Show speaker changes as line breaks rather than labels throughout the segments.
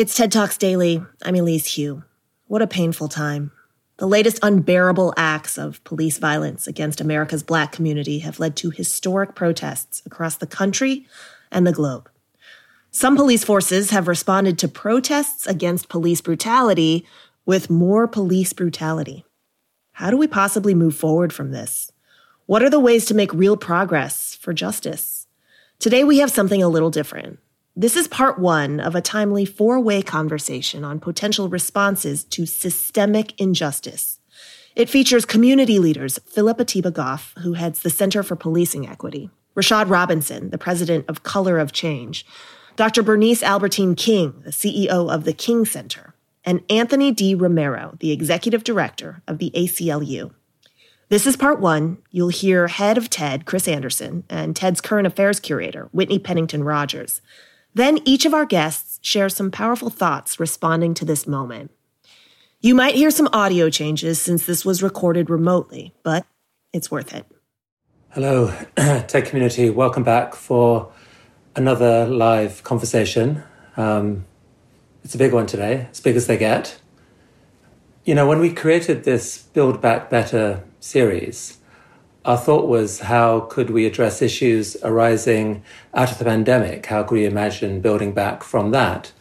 It's TED Talks Daily. I'm Elise Hu. What a painful time. The latest unbearable acts of police violence against America's black community have led to historic protests across the country and the globe. Some police forces have responded to protests against police brutality with more police brutality. How do we possibly move forward from this? What are the ways to make real progress for justice? Today, we have something a little different. This is part one of a timely four way conversation on potential responses to systemic injustice. It features community leaders Phillip Atiba Goff, who heads the Center for Policing Equity, Rashad Robinson, the president of Color of Change, Dr. Bernice Albertine King, the CEO of the King Center, and Anthony D. Romero, the executive director of the ACLU. This is part one. You'll hear head of TED, Chris Anderson, and TED's current affairs curator, Whitney Pennington Rodgers. Then each of our guests shares some powerful thoughts responding to this moment. You might hear some audio changes since this was recorded remotely, but it's worth it.
Hello, TED community. Welcome back for another live conversation. Um, it's a big one today, as big as they get. You know, when we created this Build Back Better series, our thought was how could we address issues arising out of the pandemic? How could we imagine building back from that?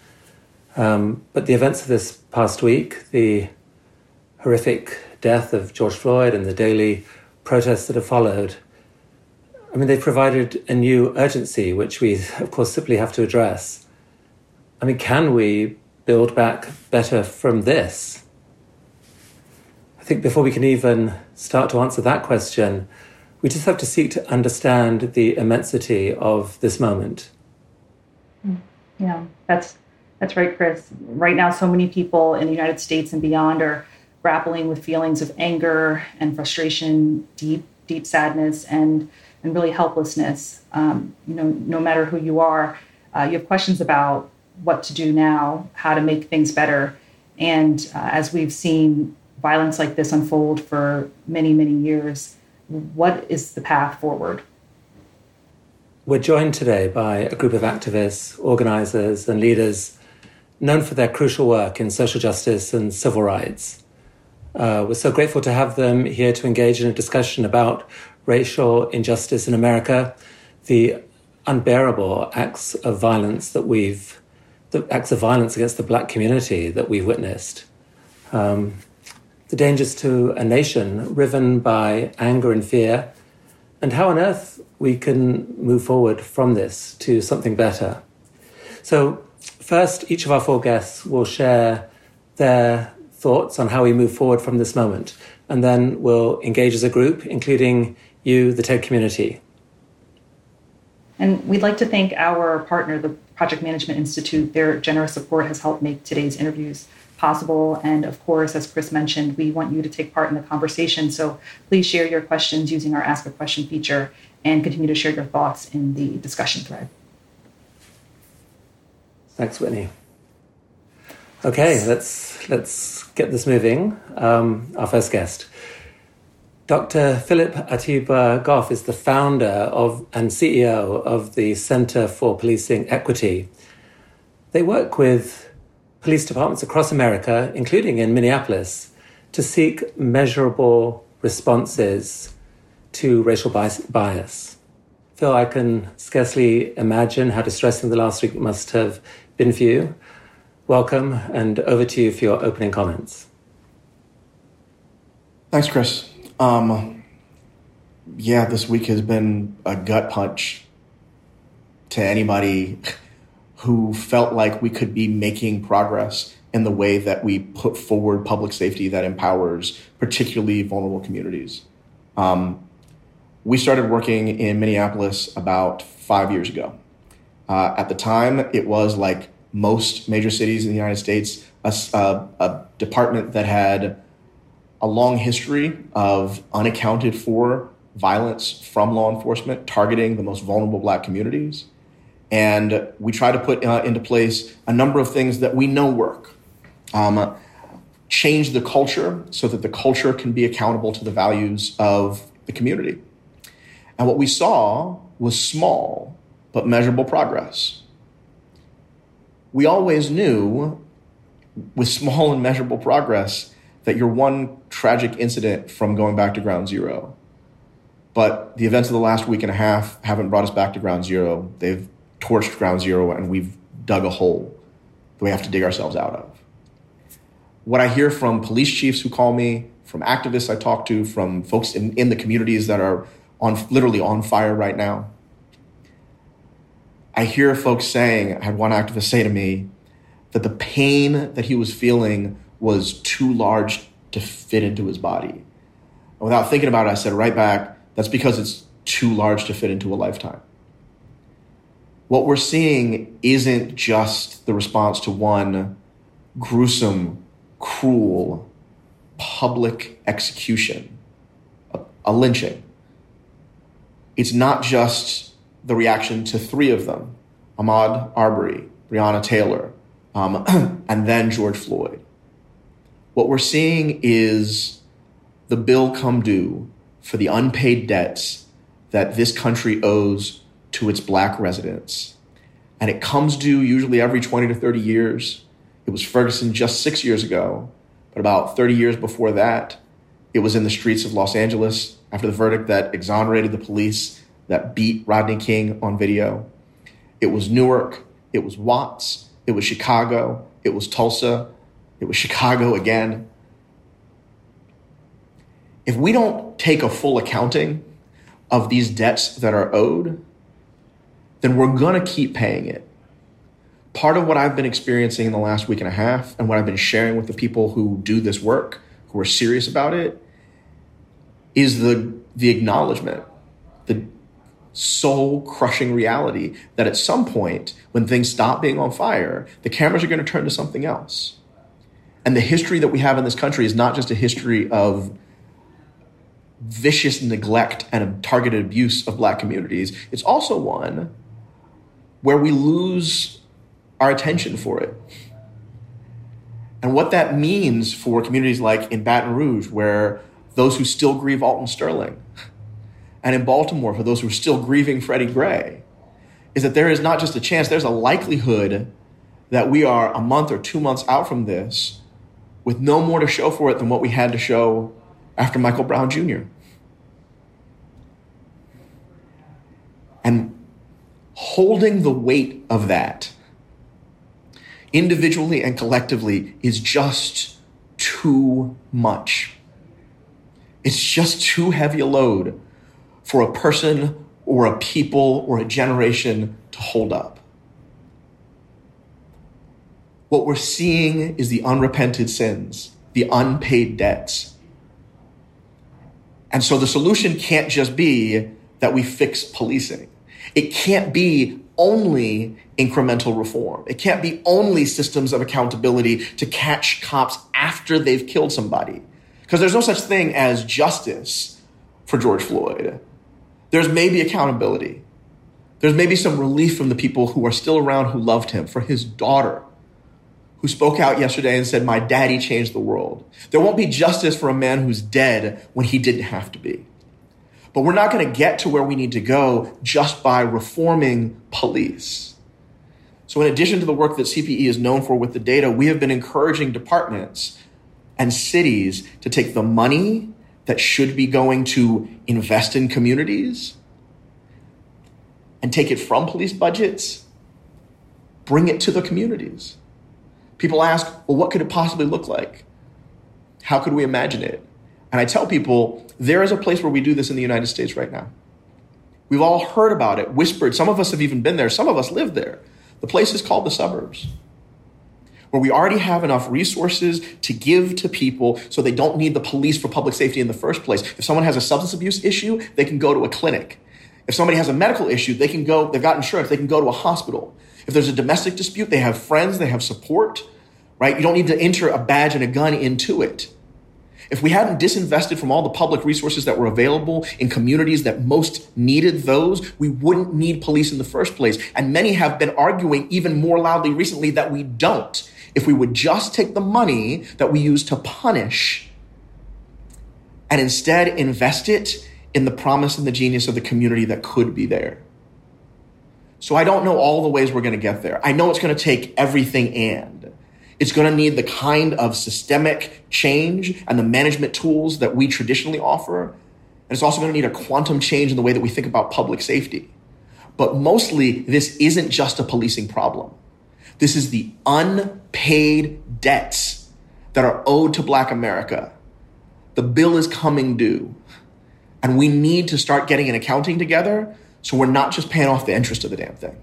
Um, but the events of this past week, the horrific death of George Floyd and the daily protests that have followed, I mean, they've provided a new urgency, which we, of course, simply have to address. I mean, can we build back better from this? Think before we can even start to answer that question, we just have to seek to understand the immensity of this moment.
Mm, yeah, that's that's right, Chris. Right now, so many people in the United States and beyond are grappling with feelings of anger and frustration, deep, deep sadness, and and really helplessness. Um, you know, no matter who you are, uh, you have questions about what to do now, how to make things better, and uh, as we've seen violence like this unfold for many, many years, what is the path forward?
We're joined today by a group of activists, organizers, and leaders known for their crucial work in social justice and civil rights. Uh, we're so grateful to have them here to engage in a discussion about racial injustice in America, the unbearable acts of violence that we've, the acts of violence against the black community that we've witnessed. Um, the dangers to a nation riven by anger and fear, and how on earth we can move forward from this to something better. So, first, each of our four guests will share their thoughts on how we move forward from this moment, and then we'll engage as a group, including you, the TED community.
And we'd like to thank our partner, the Project Management Institute. Their generous support has helped make today's interviews possible. And of course, as Chris mentioned, we want you to take part in the conversation. So please share your questions using our Ask a Question feature and continue to share your thoughts in the discussion thread.
Thanks, Whitney. Okay, let's let's get this moving. Um, our first guest, Dr. Phillip Atiba Goff, is the founder of and CEO of the Center for Policing Equity. They work with police departments across America, including in Minneapolis, to seek measurable responses to racial bias. Phil, I can scarcely imagine how distressing the last week must have been for you. Welcome, and over to you for your opening comments.
Thanks, Chris. Um, yeah, this week has been a gut punch to anybody who felt like we could be making progress in the way that we put forward public safety that empowers particularly vulnerable communities. Um, we started working in Minneapolis about five years ago. Uh, at the time, it was like most major cities in the United States, a, a, a department that had a long history of unaccounted for violence from law enforcement targeting the most vulnerable black communities. And we try to put uh, into place a number of things that we know work. Um, change the culture so that the culture can be accountable to the values of the community. And what we saw was small but measurable progress. we always knew with small and measurable progress that you're one tragic incident from going back to ground zero. But the events of the last week and a half haven't brought us back to ground zero. They've torched ground zero and we've dug a hole that we have to dig ourselves out of. What I hear from police chiefs who call me, from activists I talk to, from folks in, in the communities that are on literally on fire right now. I hear folks saying, I had one activist say to me that the pain that he was feeling was too large to fit into his body. And without thinking about it, I said right back, that's because it's too large to fit into a lifetime. What we're seeing isn't just the response to one gruesome, cruel, public execution, a, a lynching. It's not just the reaction to three of them Ahmaud Arbery, Breonna Taylor, um, and then George Floyd. What we're seeing is the bill come due for the unpaid debts that this country owes to its black residents. And it comes due usually every 20 to 30 years. It was Ferguson just six years ago, but about 30 years before that, it was in the streets of Los Angeles after the verdict that exonerated the police that beat Rodney King on video. It was Newark, it was Watts, it was Chicago, it was Tulsa, it was Chicago again. If we don't take a full accounting of these debts that are owed, then we're going to keep paying it. Part of what I've been experiencing in the last week and a half, and what I've been sharing with the people who do this work, who are serious about it, is the, the acknowledgement, the soul crushing reality that at some point, when things stop being on fire, the cameras are going to turn to something else. And the history that we have in this country is not just a history of vicious neglect and targeted abuse of black communities, it's also one where we lose our attention for it. And what that means for communities like in Baton Rouge, where those who still grieve Alton Sterling, and in Baltimore, for those who are still grieving Freddie Gray, is that there is not just a chance, there's a likelihood that we are a month or two months out from this with no more to show for it than what we had to show after Michael Brown Jr. And holding the weight of that individually and collectively is just too much. It's just too heavy a load for a person or a people or a generation to hold up. What we're seeing is the unrepented sins, the unpaid debts. And so the solution can't just be that we fix policing. It can't be only incremental reform. It can't be only systems of accountability to catch cops after they've killed somebody. Because there's no such thing as justice for George Floyd. There's maybe accountability. There's maybe some relief from the people who are still around who loved him, for his daughter, who spoke out yesterday and said, My daddy changed the world. There won't be justice for a man who's dead when he didn't have to be. But we're not going to get to where we need to go just by reforming police. So, in addition to the work that CPE is known for with the data, we have been encouraging departments and cities to take the money that should be going to invest in communities and take it from police budgets, bring it to the communities. People ask, well, what could it possibly look like? How could we imagine it? And I tell people, there is a place where we do this in the United States right now. We've all heard about it, whispered. Some of us have even been there. Some of us live there. The place is called the suburbs, where we already have enough resources to give to people so they don't need the police for public safety in the first place. If someone has a substance abuse issue, they can go to a clinic. If somebody has a medical issue, they can go, they've got insurance, they can go to a hospital. If there's a domestic dispute, they have friends, they have support, right? You don't need to enter a badge and a gun into it. If we hadn't disinvested from all the public resources that were available in communities that most needed those, we wouldn't need police in the first place. And many have been arguing even more loudly recently that we don't. If we would just take the money that we use to punish and instead invest it in the promise and the genius of the community that could be there. So I don't know all the ways we're going to get there. I know it's going to take everything and. It's going to need the kind of systemic change and the management tools that we traditionally offer. And it's also going to need a quantum change in the way that we think about public safety. But mostly, this isn't just a policing problem. This is the unpaid debts that are owed to Black America. The bill is coming due. And we need to start getting an accounting together so we're not just paying off the interest of the damn thing.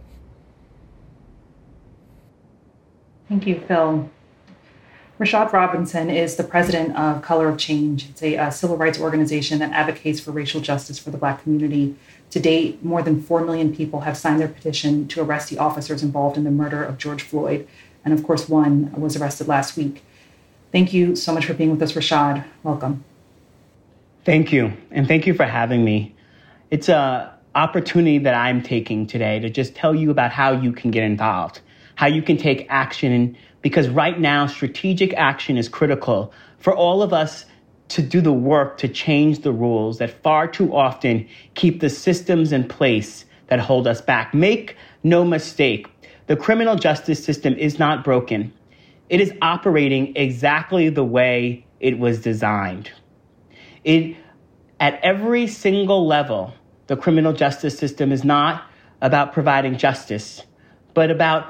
Thank you, Phil. Rashad Robinson is the president of Color of Change. It's a, a, civil rights organization that advocates for racial justice for the Black community. To date, more than 4 million people have signed their petition to arrest the officers involved in the murder of George Floyd. And of course, one was arrested last week. Thank you so much for being with us, Rashad. Welcome.
Thank you. And thank you for having me. It's an opportunity that I'm taking today to just tell you about how you can get involved, how you can take action. Because right now, strategic action is critical for all of us to do the work to change the rules that far too often keep the systems in place that hold us back. Make no mistake, the criminal justice system is not broken. It is operating exactly the way it was designed. It, at every single level, the criminal justice system is not about providing justice, but about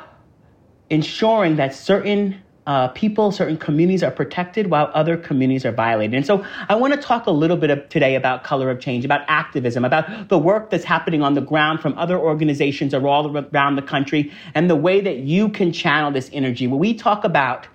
ensuring that certain uh, people, certain communities are protected while other communities are violated. And so I want to talk a little bit of, today about color of change, about activism, about the work that's happening on the ground from other organizations all around the country, and the way that you can channel this energy. What we talk about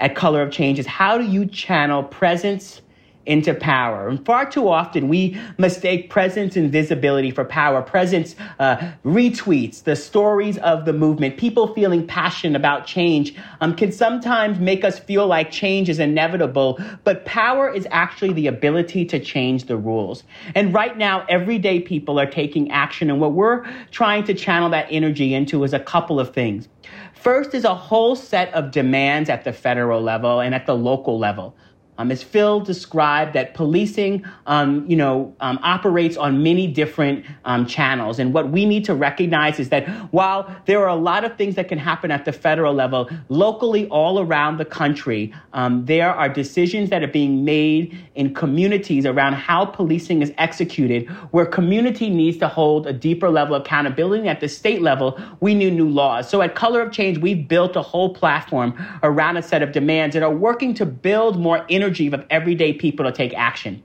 at Color of Change is how do you channel presence into power. And far too often we mistake presence and visibility for power. Presence uh, retweets, the stories of the movement, people feeling passion about change um, can sometimes make us feel like change is inevitable, but power is actually the ability to change the rules. And right now, everyday people are taking action. And what we're trying to channel that energy into is a couple of things. First is a whole set of demands at the federal level and at the local level. Um, as Phil described, that policing, um, you know, um, operates on many different um, channels. And what we need to recognize is that while there are a lot of things that can happen at the federal level, locally all around the country, um, there are decisions that are being made in communities around how policing is executed, where community needs to hold a deeper level of accountability. At the state level, we need new laws. So at Color of Change, we've built a whole platform around a set of demands and are working to build more inner energy of everyday people to take action.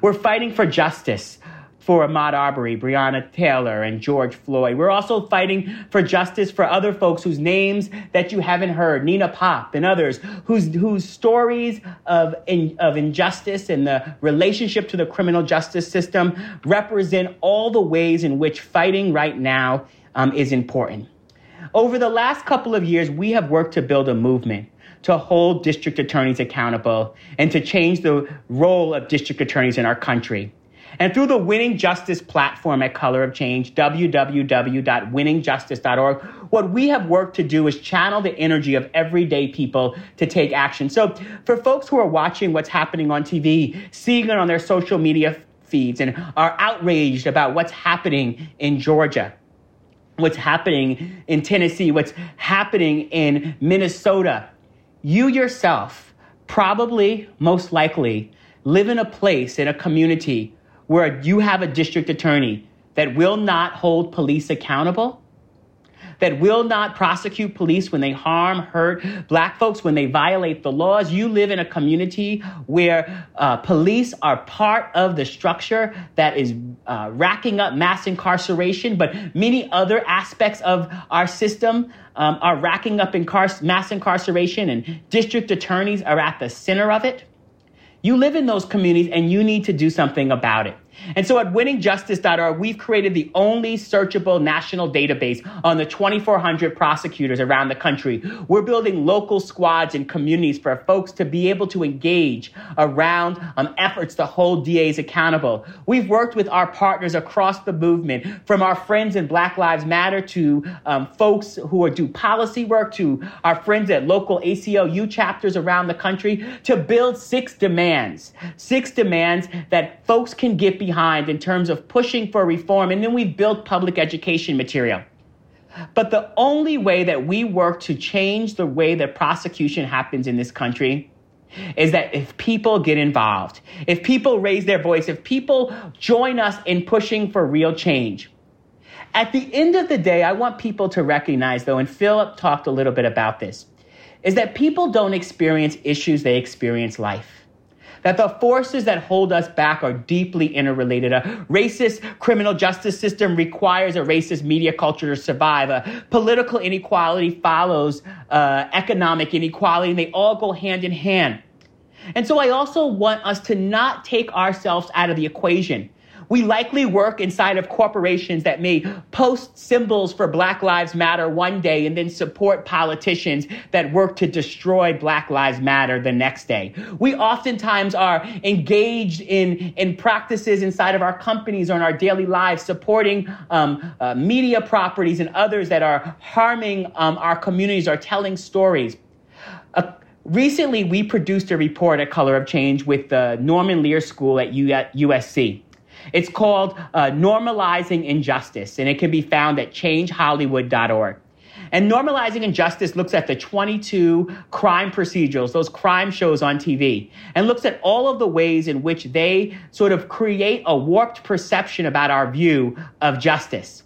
We're fighting for justice for Ahmaud Arbery, Breonna Taylor, and George Floyd. We're also fighting for justice for other folks whose names that you haven't heard, Nina Pop and others, whose, whose stories of, in, of injustice and the relationship to the criminal justice system represent all the ways in which fighting right now um, is important. Over the last couple of years, we have worked to build a movement to hold district attorneys accountable and to change the role of district attorneys in our country. And through the Winning Justice platform at Color of Change, www.winningjustice.org, what we have worked to do is channel the energy of everyday people to take action. So for folks who are watching what's happening on TV, seeing it on their social media feeds, and are outraged about what's happening in Georgia, what's happening in Tennessee, what's happening in Minnesota, you yourself probably, most likely, live in a place, in a community where you have a district attorney that will not hold police accountable, that will not prosecute police when they harm, hurt black folks, when they violate the laws. You live in a community where uh, police are part of the structure that is uh, racking up mass incarceration, but many other aspects of our system um, are racking up incar- mass incarceration, and district attorneys are at the center of it. You live in those communities and you need to do something about it. And so at winningjustice.org, we've created the only searchable national database on the 2,400 prosecutors around the country. We're building local squads and communities for folks to be able to engage around um, efforts to hold DAs accountable. We've worked with our partners across the movement, from our friends in Black Lives Matter to um, folks who are do policy work to our friends at local ACLU chapters around the country to build six demands, six demands that folks can get behind in terms of pushing for reform. And then we've built public education material. But the only way that we work to change the way that prosecution happens in this country is that if people get involved, if people raise their voice, if people join us in pushing for real change. At the end of the day, I want people to recognize, though, and Phillip talked a little bit about this, is that people don't experience issues, they experience life that the forces that hold us back are deeply interrelated. A racist criminal justice system requires a racist media culture to survive. A political inequality follows uh, economic inequality, and they all go hand in hand. And so I also want us to not take ourselves out of the equation. We likely work inside of corporations that may post symbols for Black Lives Matter one day and then support politicians that work to destroy Black Lives Matter the next day. We oftentimes are engaged in, in practices inside of our companies or in our daily lives, supporting um, uh, media properties and others that are harming um, our communities or telling stories. Uh, recently, we produced a report at Color of Change with the Norman Lear School at USC. It's called uh, Normalizing Injustice, and it can be found at changehollywood.org. And Normalizing Injustice looks at the 22 crime procedurals, those crime shows on TV, and looks at all of the ways in which they sort of create a warped perception about our view of justice.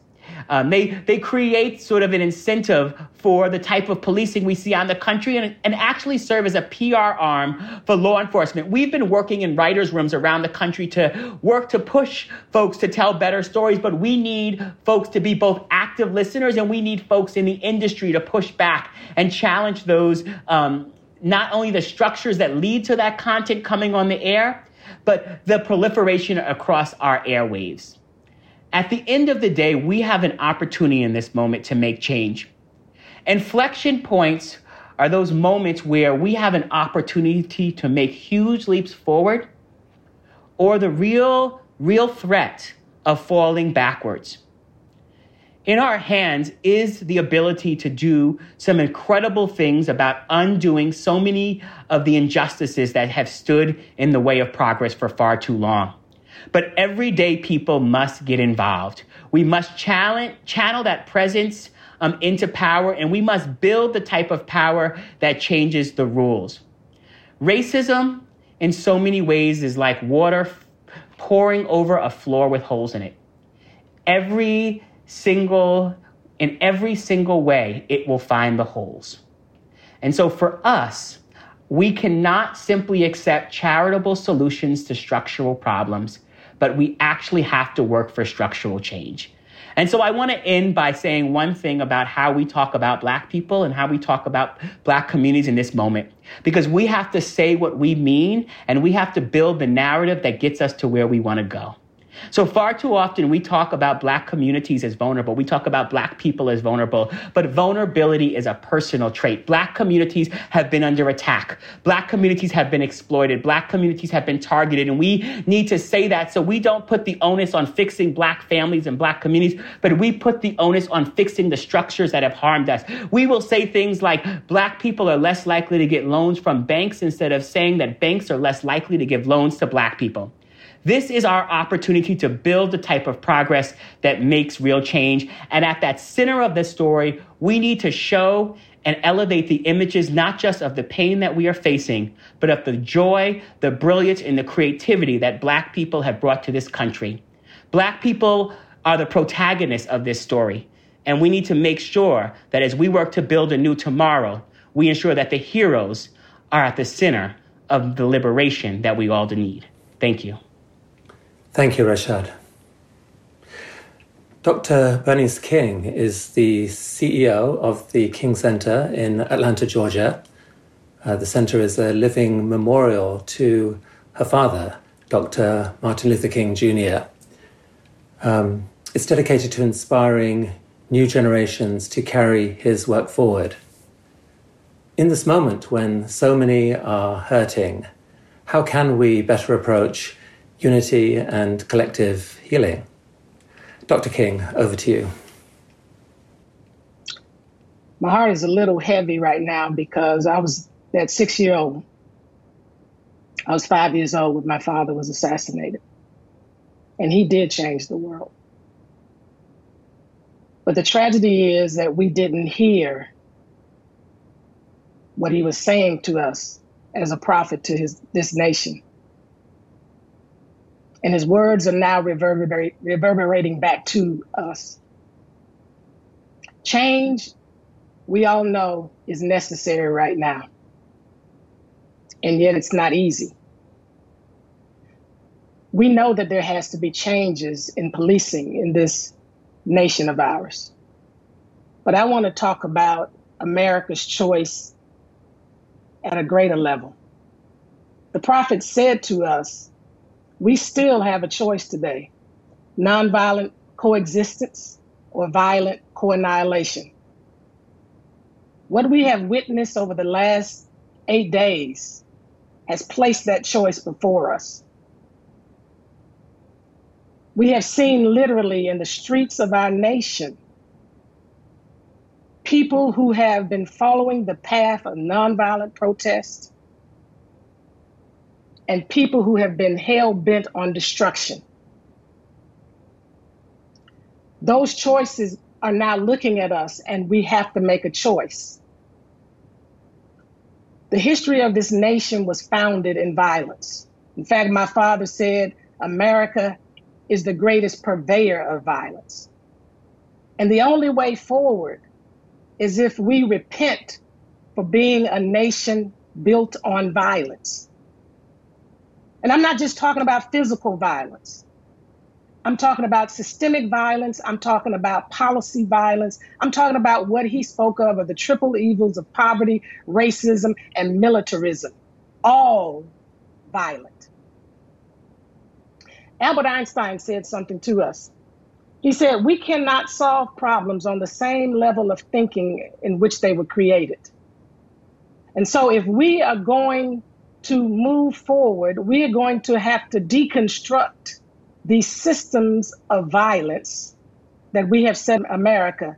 Um, they, they create sort of an incentive for the type of policing we see on the country and, and actually serve as a PR arm for law enforcement. We've been working in writers' rooms around the country to work to push folks to tell better stories, but we need folks to be both active listeners and we need folks in the industry to push back and challenge those, um, not only the structures that lead to that content coming on the air, but the proliferation across our airwaves. At the end of the day, we have an opportunity in this moment to make change. Inflection points are those moments where we have an opportunity to make huge leaps forward or the real, real threat of falling backwards. In our hands is the ability to do some incredible things about undoing so many of the injustices that have stood in the way of progress for far too long. But everyday people must get involved. We must challenge, channel that presence um, into power, and we must build the type of power that changes the rules. Racism, in so many ways, is like water pouring over a floor with holes in it. Every single, in every single way, it will find the holes. And so for us, we cannot simply accept charitable solutions to structural problems but we actually have to work for structural change. And so I want to end by saying one thing about how we talk about Black people and how we talk about Black communities in this moment. Because we have to say what we mean and we have to build the narrative that gets us to where we want to go. So far too often we talk about black communities as vulnerable. We talk about black people as vulnerable, but vulnerability is a personal trait. Black communities have been under attack. Black communities have been exploited. Black communities have been targeted. And we need to say that so we don't put the onus on fixing black families and black communities, but we put the onus on fixing the structures that have harmed us. We will say things like black people are less likely to get loans from banks instead of saying that banks are less likely to give loans to black people. This is our opportunity to build the type of progress that makes real change. And at that center of the story, we need to show and elevate the images not just of the pain that we are facing, but of the joy, the brilliance, and the creativity that Black people have brought to this country. Black people are the protagonists of this story. And we need to make sure that as we work to build a new tomorrow, we ensure that the heroes are at the center of the liberation that we all need. Thank you.
Thank you, Rashad. Dr. Bernice King is the CEO of the King Center in Atlanta, Georgia. Uh, the center is a living memorial to her father, Dr. Martin Luther King Jr. Um, it's dedicated to inspiring new generations to carry his work forward. In this moment when so many are hurting, how can we better approach unity and collective healing. Dr. King, over to you.
My heart is a little heavy right now because I was that six year old. I was five years old when my father was assassinated. And he did change the world. But the tragedy is that we didn't hear what he was saying to us as a prophet to his this nation. And his words are now reverberating back to us. Change, we all know, is necessary right now. And yet it's not easy. We know that there has to be changes in policing in this nation of ours. But I want to talk about America's choice at a greater level. The prophet said to us, we still have a choice today nonviolent coexistence or violent co annihilation. What we have witnessed over the last eight days has placed that choice before us. We have seen literally in the streets of our nation people who have been following the path of nonviolent protest and people who have been hell bent on destruction. Those choices are now looking at us, and we have to make a choice. The history of this nation was founded in violence. In fact, my father said America is the greatest purveyor of violence. And the only way forward is if we repent for being a nation built on violence. And I'm not just talking about physical violence. I'm talking about systemic violence. I'm talking about policy violence. I'm talking about what he spoke of, of the triple evils of poverty, racism, and militarism, all violent. Albert Einstein said something to us. He said, We cannot solve problems on the same level of thinking in which they were created. And so, if we are going to move forward, we are going to have to deconstruct these systems of violence that we have set in America,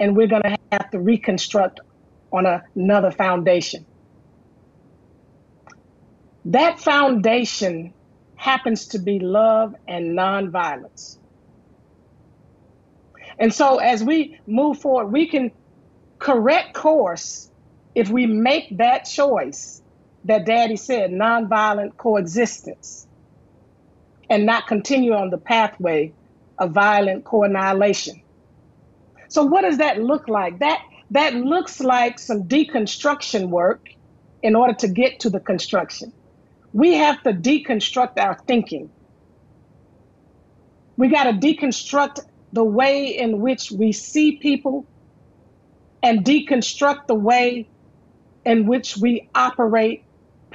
and we're going to have to reconstruct on a, another foundation. That foundation happens to be love and nonviolence. And so, as we move forward, we can correct course if we make that choice that Daddy said nonviolent coexistence and not continue on the pathway of violent co annihilation. So, what does that look like? That, that looks like some deconstruction work in order to get to the construction. We have to deconstruct our thinking. We got to deconstruct the way in which we see people and deconstruct the way in which we operate,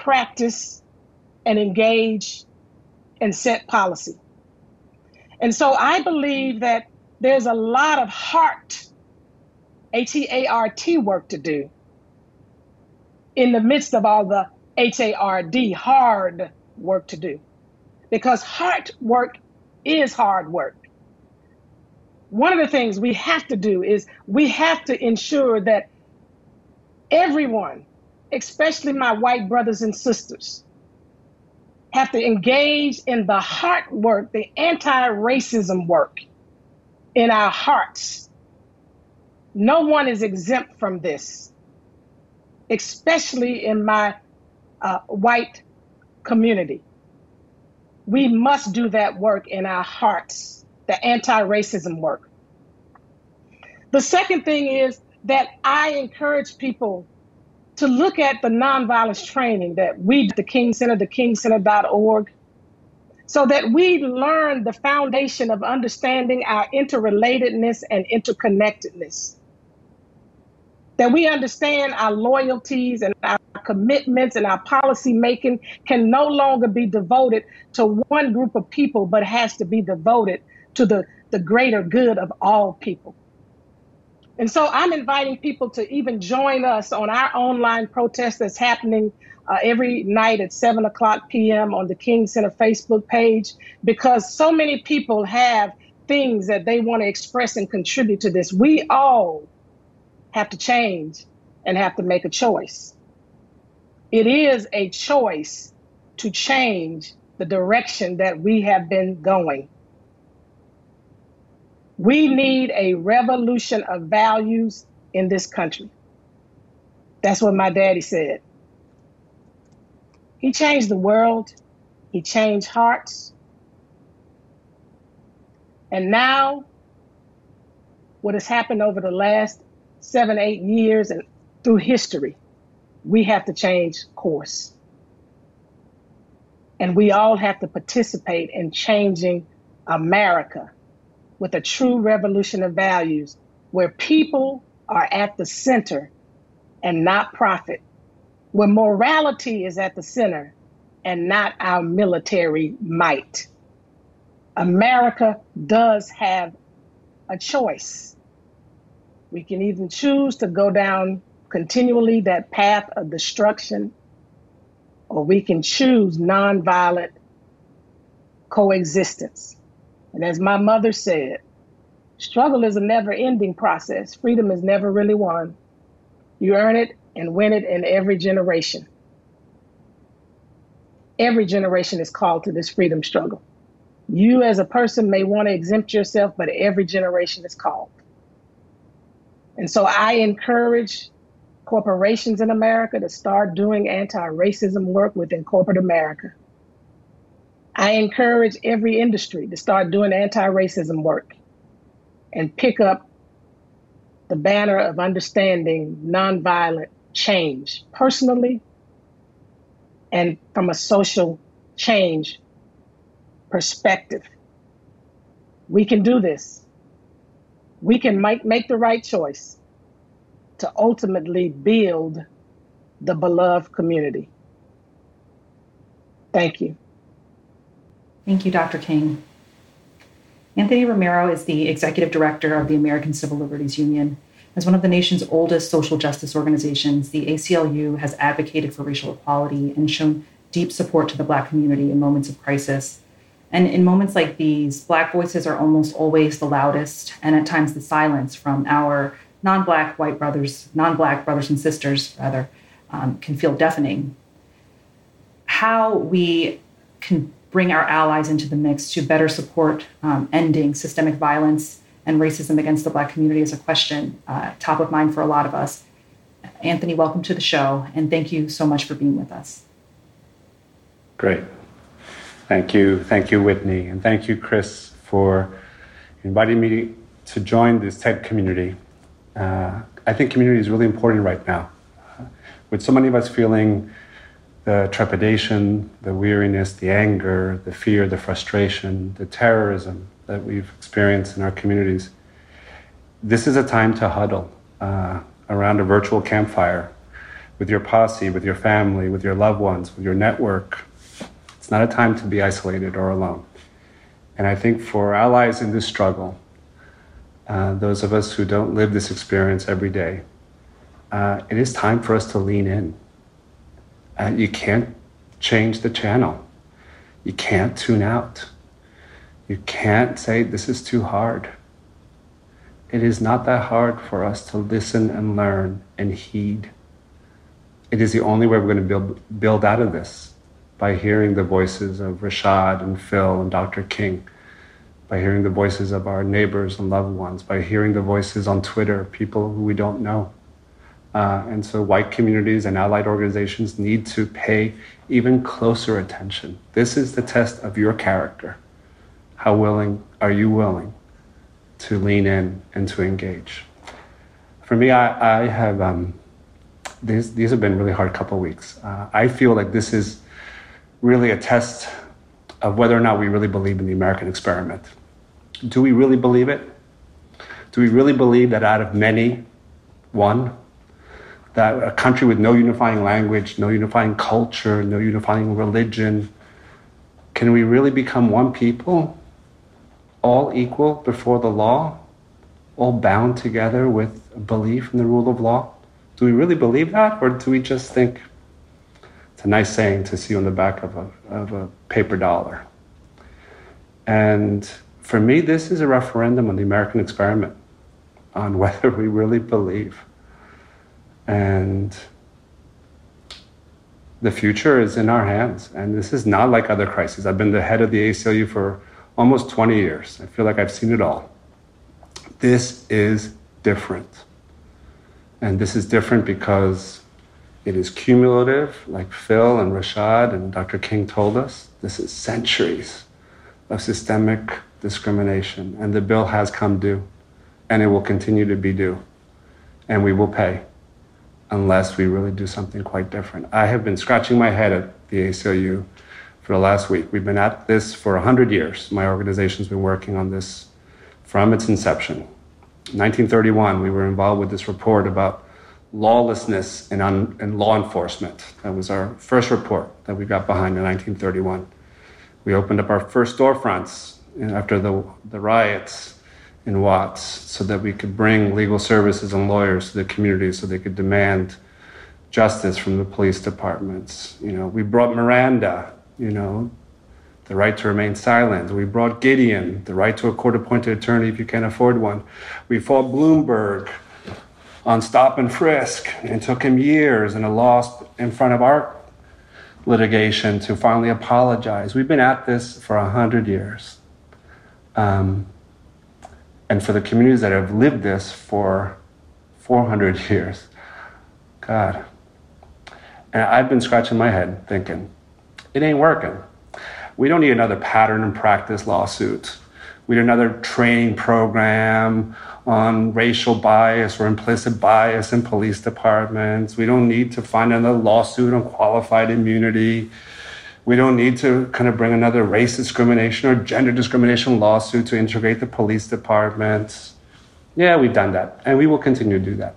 practice, and engage and set policy. And so I believe that there's a lot of heart, H E A R T work to do in the midst of all the H A R D, hard work to do. Because hard work is hard work. One of the things we have to do is we have to ensure that everyone, especially my white brothers and sisters, have to engage in the heart work, the anti racism work in our hearts. No one is exempt from this, especially in my uh, white community. We must do that work in our hearts, the anti racism work. The second thing is that I encourage people to look at the nonviolence training that we, the King Center, the kingcenter.org, so that we learn the foundation of understanding our interrelatedness and interconnectedness. That we understand our loyalties and our commitments and our policy making can no longer be devoted to one group of people, but has to be devoted to the, the greater good of all people. And so I'm inviting people to even join us on our online protest that's happening uh, every night at 7 o'clock p.m. on the King Center Facebook page because so many people have things that they want to express and contribute to this. We all have to change and have to make a choice. It is a choice to change the direction that we have been going. We need a revolution of values in this country. That's what my daddy said. He changed the world, he changed hearts. And now, what has happened over the last seven, eight years and through history, we have to change course. And we all have to participate in changing America with a true revolution of values where people are at the center and not profit, where morality is at the center and not our military might. America does have a choice. We can even choose to go down continually that path of destruction, or we can choose nonviolent coexistence. And as my mother said, struggle is a never ending process. Freedom is never really won. You earn it and win it in every generation. Every generation is called to this freedom struggle. You, as a person, may want to exempt yourself, but every generation is called. And so I encourage corporations in America to start doing anti racism work within corporate America. I encourage every industry to start doing anti racism work and pick up the banner of understanding nonviolent change personally and from a social change perspective. We can do this. We can make, make the right choice to ultimately build the beloved community. Thank you.
Thank you, Dr. King. Anthony Romero is the executive director of the American Civil Liberties Union. As one of the nation's oldest social justice organizations, the ACLU has advocated for racial equality and shown deep support to the Black community in moments of crisis. And in moments like these, Black voices are almost always the loudest, and at times the silence from our non Black white brothers, non Black brothers and sisters, rather, um, can feel deafening. How we can bring our allies into the mix to better support um, ending systemic violence and racism against the Black community is a question uh, top of mind for a lot of us. Anthony, welcome to the show, and thank you so much for being with us.
Great. Thank you. Thank you, Whitney. And thank you, Chris, for inviting me to join this TED community. Uh, I think community is really important right now. with so many of us feeling the trepidation, the weariness, the anger, the fear, the frustration, the terrorism that we've experienced in our communities. This is a time to huddle uh, around a virtual campfire with your posse, with your family, with your loved ones, with your network. It's not a time to be isolated or alone. And I think for allies in this struggle, uh, those of us who don't live this experience every day, uh, it is time for us to lean in uh, you can't change the channel. You can't tune out. You can't say, This is too hard. It is not that hard for us to listen and learn and heed. It is the only way we're going to build, build out of this by hearing the voices of Rashad and Phil and Dr. King, by hearing the voices of our neighbors and loved ones, by hearing the voices on Twitter, people who we don't know. Uh, and so white communities and allied organizations need to pay even closer attention. This is the test of your character. How willing are you willing to lean in and to engage? For me, I, I have, um, these, these have been really hard couple weeks. Uh, I feel like this is really a test of whether or not we really believe in the American experiment. Do we really believe it? Do we really believe that out of many, one that a country with no unifying language, no unifying culture, no unifying religion, can we really become one people, all equal before the law, all bound together with belief in the rule of law? Do we really believe that, or do we just think it's a nice saying to see on the back of a, of a paper dollar? And for me, this is a referendum on the American experiment, on whether we really believe and the future is in our hands. And this is not like other crises. I've been the head of the ACLU for almost 20 years. I feel like I've seen it all. This is different. And this is different because it is cumulative, like Phil and Rashad and Dr. King told us. This is centuries of systemic discrimination, and the bill has come due, and it will continue to be due, and we will pay unless we really do something quite different. I have been scratching my head at the ACLU for the last week. We've been at this for 100 years. My organization's been working on this from its inception. 1931, we were involved with this report about lawlessness and, un- in law enforcement. That was our first report that we got behind in 1931. We opened up our first storefronts after the, the riots in Watts so that we could bring legal services and lawyers to the community so they could demand justice from the police departments. You know, we brought Miranda, you know, the right to remain silent. We brought Gideon, the right to a court appointed attorney if you can't afford one. We fought Bloomberg on stop and frisk. and took him years and a loss in front of our litigation to finally apologize. We've been at this for 100 years. Um, and for the communities that have lived this for 400 years, God. And I've been scratching my head thinking, it ain't working. We don't need another pattern and practice lawsuit. We need another training program on racial bias or implicit bias in police departments. We don't need to find another lawsuit on qualified immunity. We don't need to kind of bring another race discrimination or gender discrimination lawsuit to integrate the police departments. Yeah, we've done that, and we will continue to do that.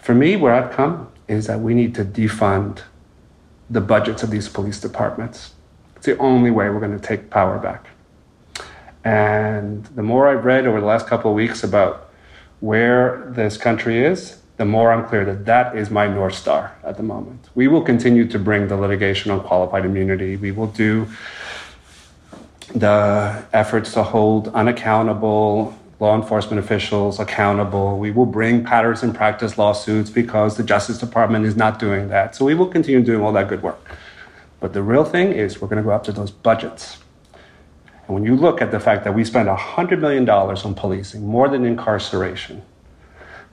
For me, where I've come is that we need to defund the budgets of these police departments. It's the only way we're going to take power back. And the more I've read over the last couple of weeks about where this country is, the more I'm clear that that is my North Star at the moment. We will continue to bring the litigation on qualified immunity. We will do the efforts to hold unaccountable law enforcement officials accountable. We will bring patterns and practice lawsuits because the Justice Department is not doing that. So we will continue doing all that good work. But the real thing is we're going to go after those budgets. And when you look at the fact that we spend $100 million on policing, more than incarceration,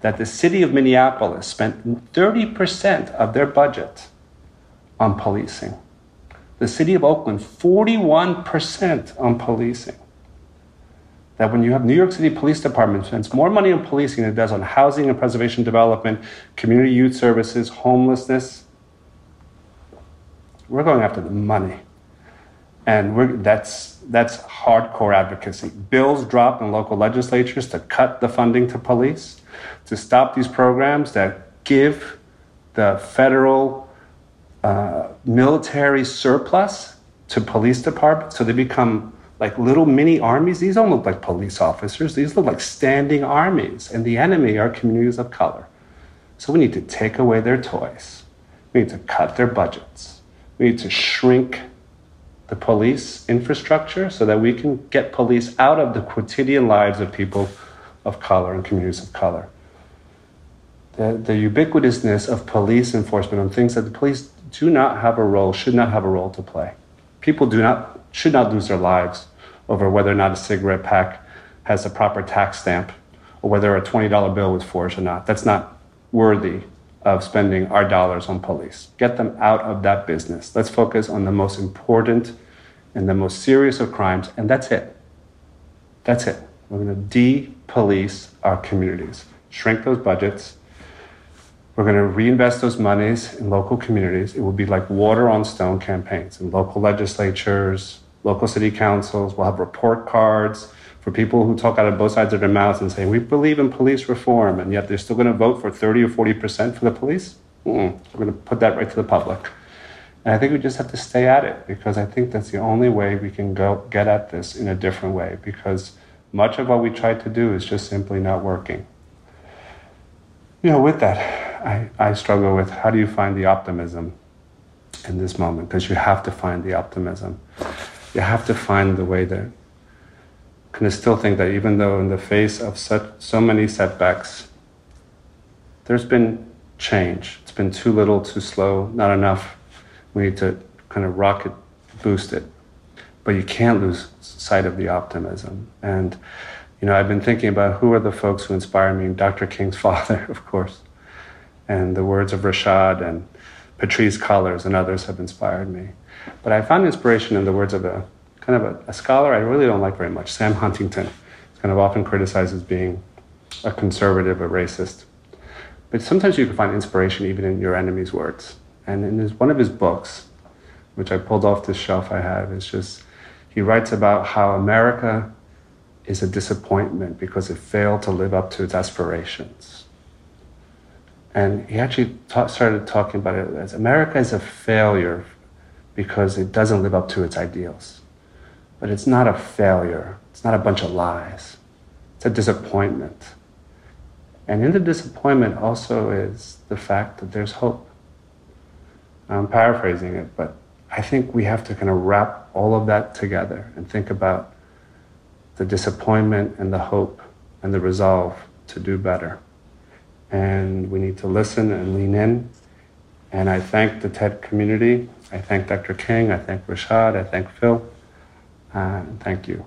that the city of Minneapolis spent 30% of their budget on policing, the city of Oakland, 41% on policing. That when you have New York City Police Department spends more money on policing than it does on housing and preservation development, community youth services, homelessness, we're going after the money. And that's, that's hardcore advocacy. Bills dropped in local legislatures to cut the funding to police, to stop these programs that give the federal uh, military surplus to police departments so they become like little mini armies. These don't look like police officers, these look like standing armies. And the enemy are communities of color. So we need to take away their toys, we need to cut their budgets. We need to shrink the police infrastructure so that we can get police out of the quotidian lives of people of color and communities of color. The, the ubiquitousness of police enforcement on things that the police do not have a role, should not have a role to play. People do not, should not lose their lives over whether or not a cigarette pack has a proper tax stamp or whether a $20 bill was forged or not. That's not worthy of spending our dollars on police. Get them out of that business. Let's focus on the most important and the most serious of crimes, and that's it. That's it. We're going to de police our communities, shrink those budgets. We're going to reinvest those monies in local communities. It will be like water on stone campaigns in local legislatures, local city councils. We'll have report cards for people who talk out of both sides of their mouths and say, we believe in police reform, and yet they're still going to vote for 30 or 40% for the police? Mm-mm. We're going to put that right to the public. And I think we just have to stay at it because I think that's the only way we can go get at this in a different way because much of what we try to do is just simply not working. You know, with that, I, I struggle with how do you find the optimism in this moment because you have to find the optimism. You have to find the way that can I still think that even though in the face of such, so many setbacks, there's been change. It's been too little, too slow, not enough. We need to kind of rocket boost it. But you can't lose sight of the optimism. And You know, I've been thinking about who are the folks who inspire me. Dr. King's father, of course, and the words of Rashad and Patrisse Cullors and others have inspired me. But I found inspiration in the words of a kind of a, a scholar I really don't like very much, Sam Huntington. He's kind of often criticized as being a conservative, a racist. But sometimes you can find inspiration even in your enemy's words. And in his, one of his books, which I pulled off this shelf I have, is just he writes about how America is a disappointment because it failed to live up to its aspirations. And he actually ta- started talking about it as America is a failure because it doesn't live up to its ideals. But it's not a failure, it's not a bunch of lies, it's a disappointment. And in the disappointment also is the fact that there's hope. I'm paraphrasing it, but I think we have to kind of wrap all of that together and think about the disappointment and the hope and the resolve to do better. And we need to listen and lean in. And I thank the TED community. I thank Dr. King. I thank Rashad. I thank Phil. Uh, thank you.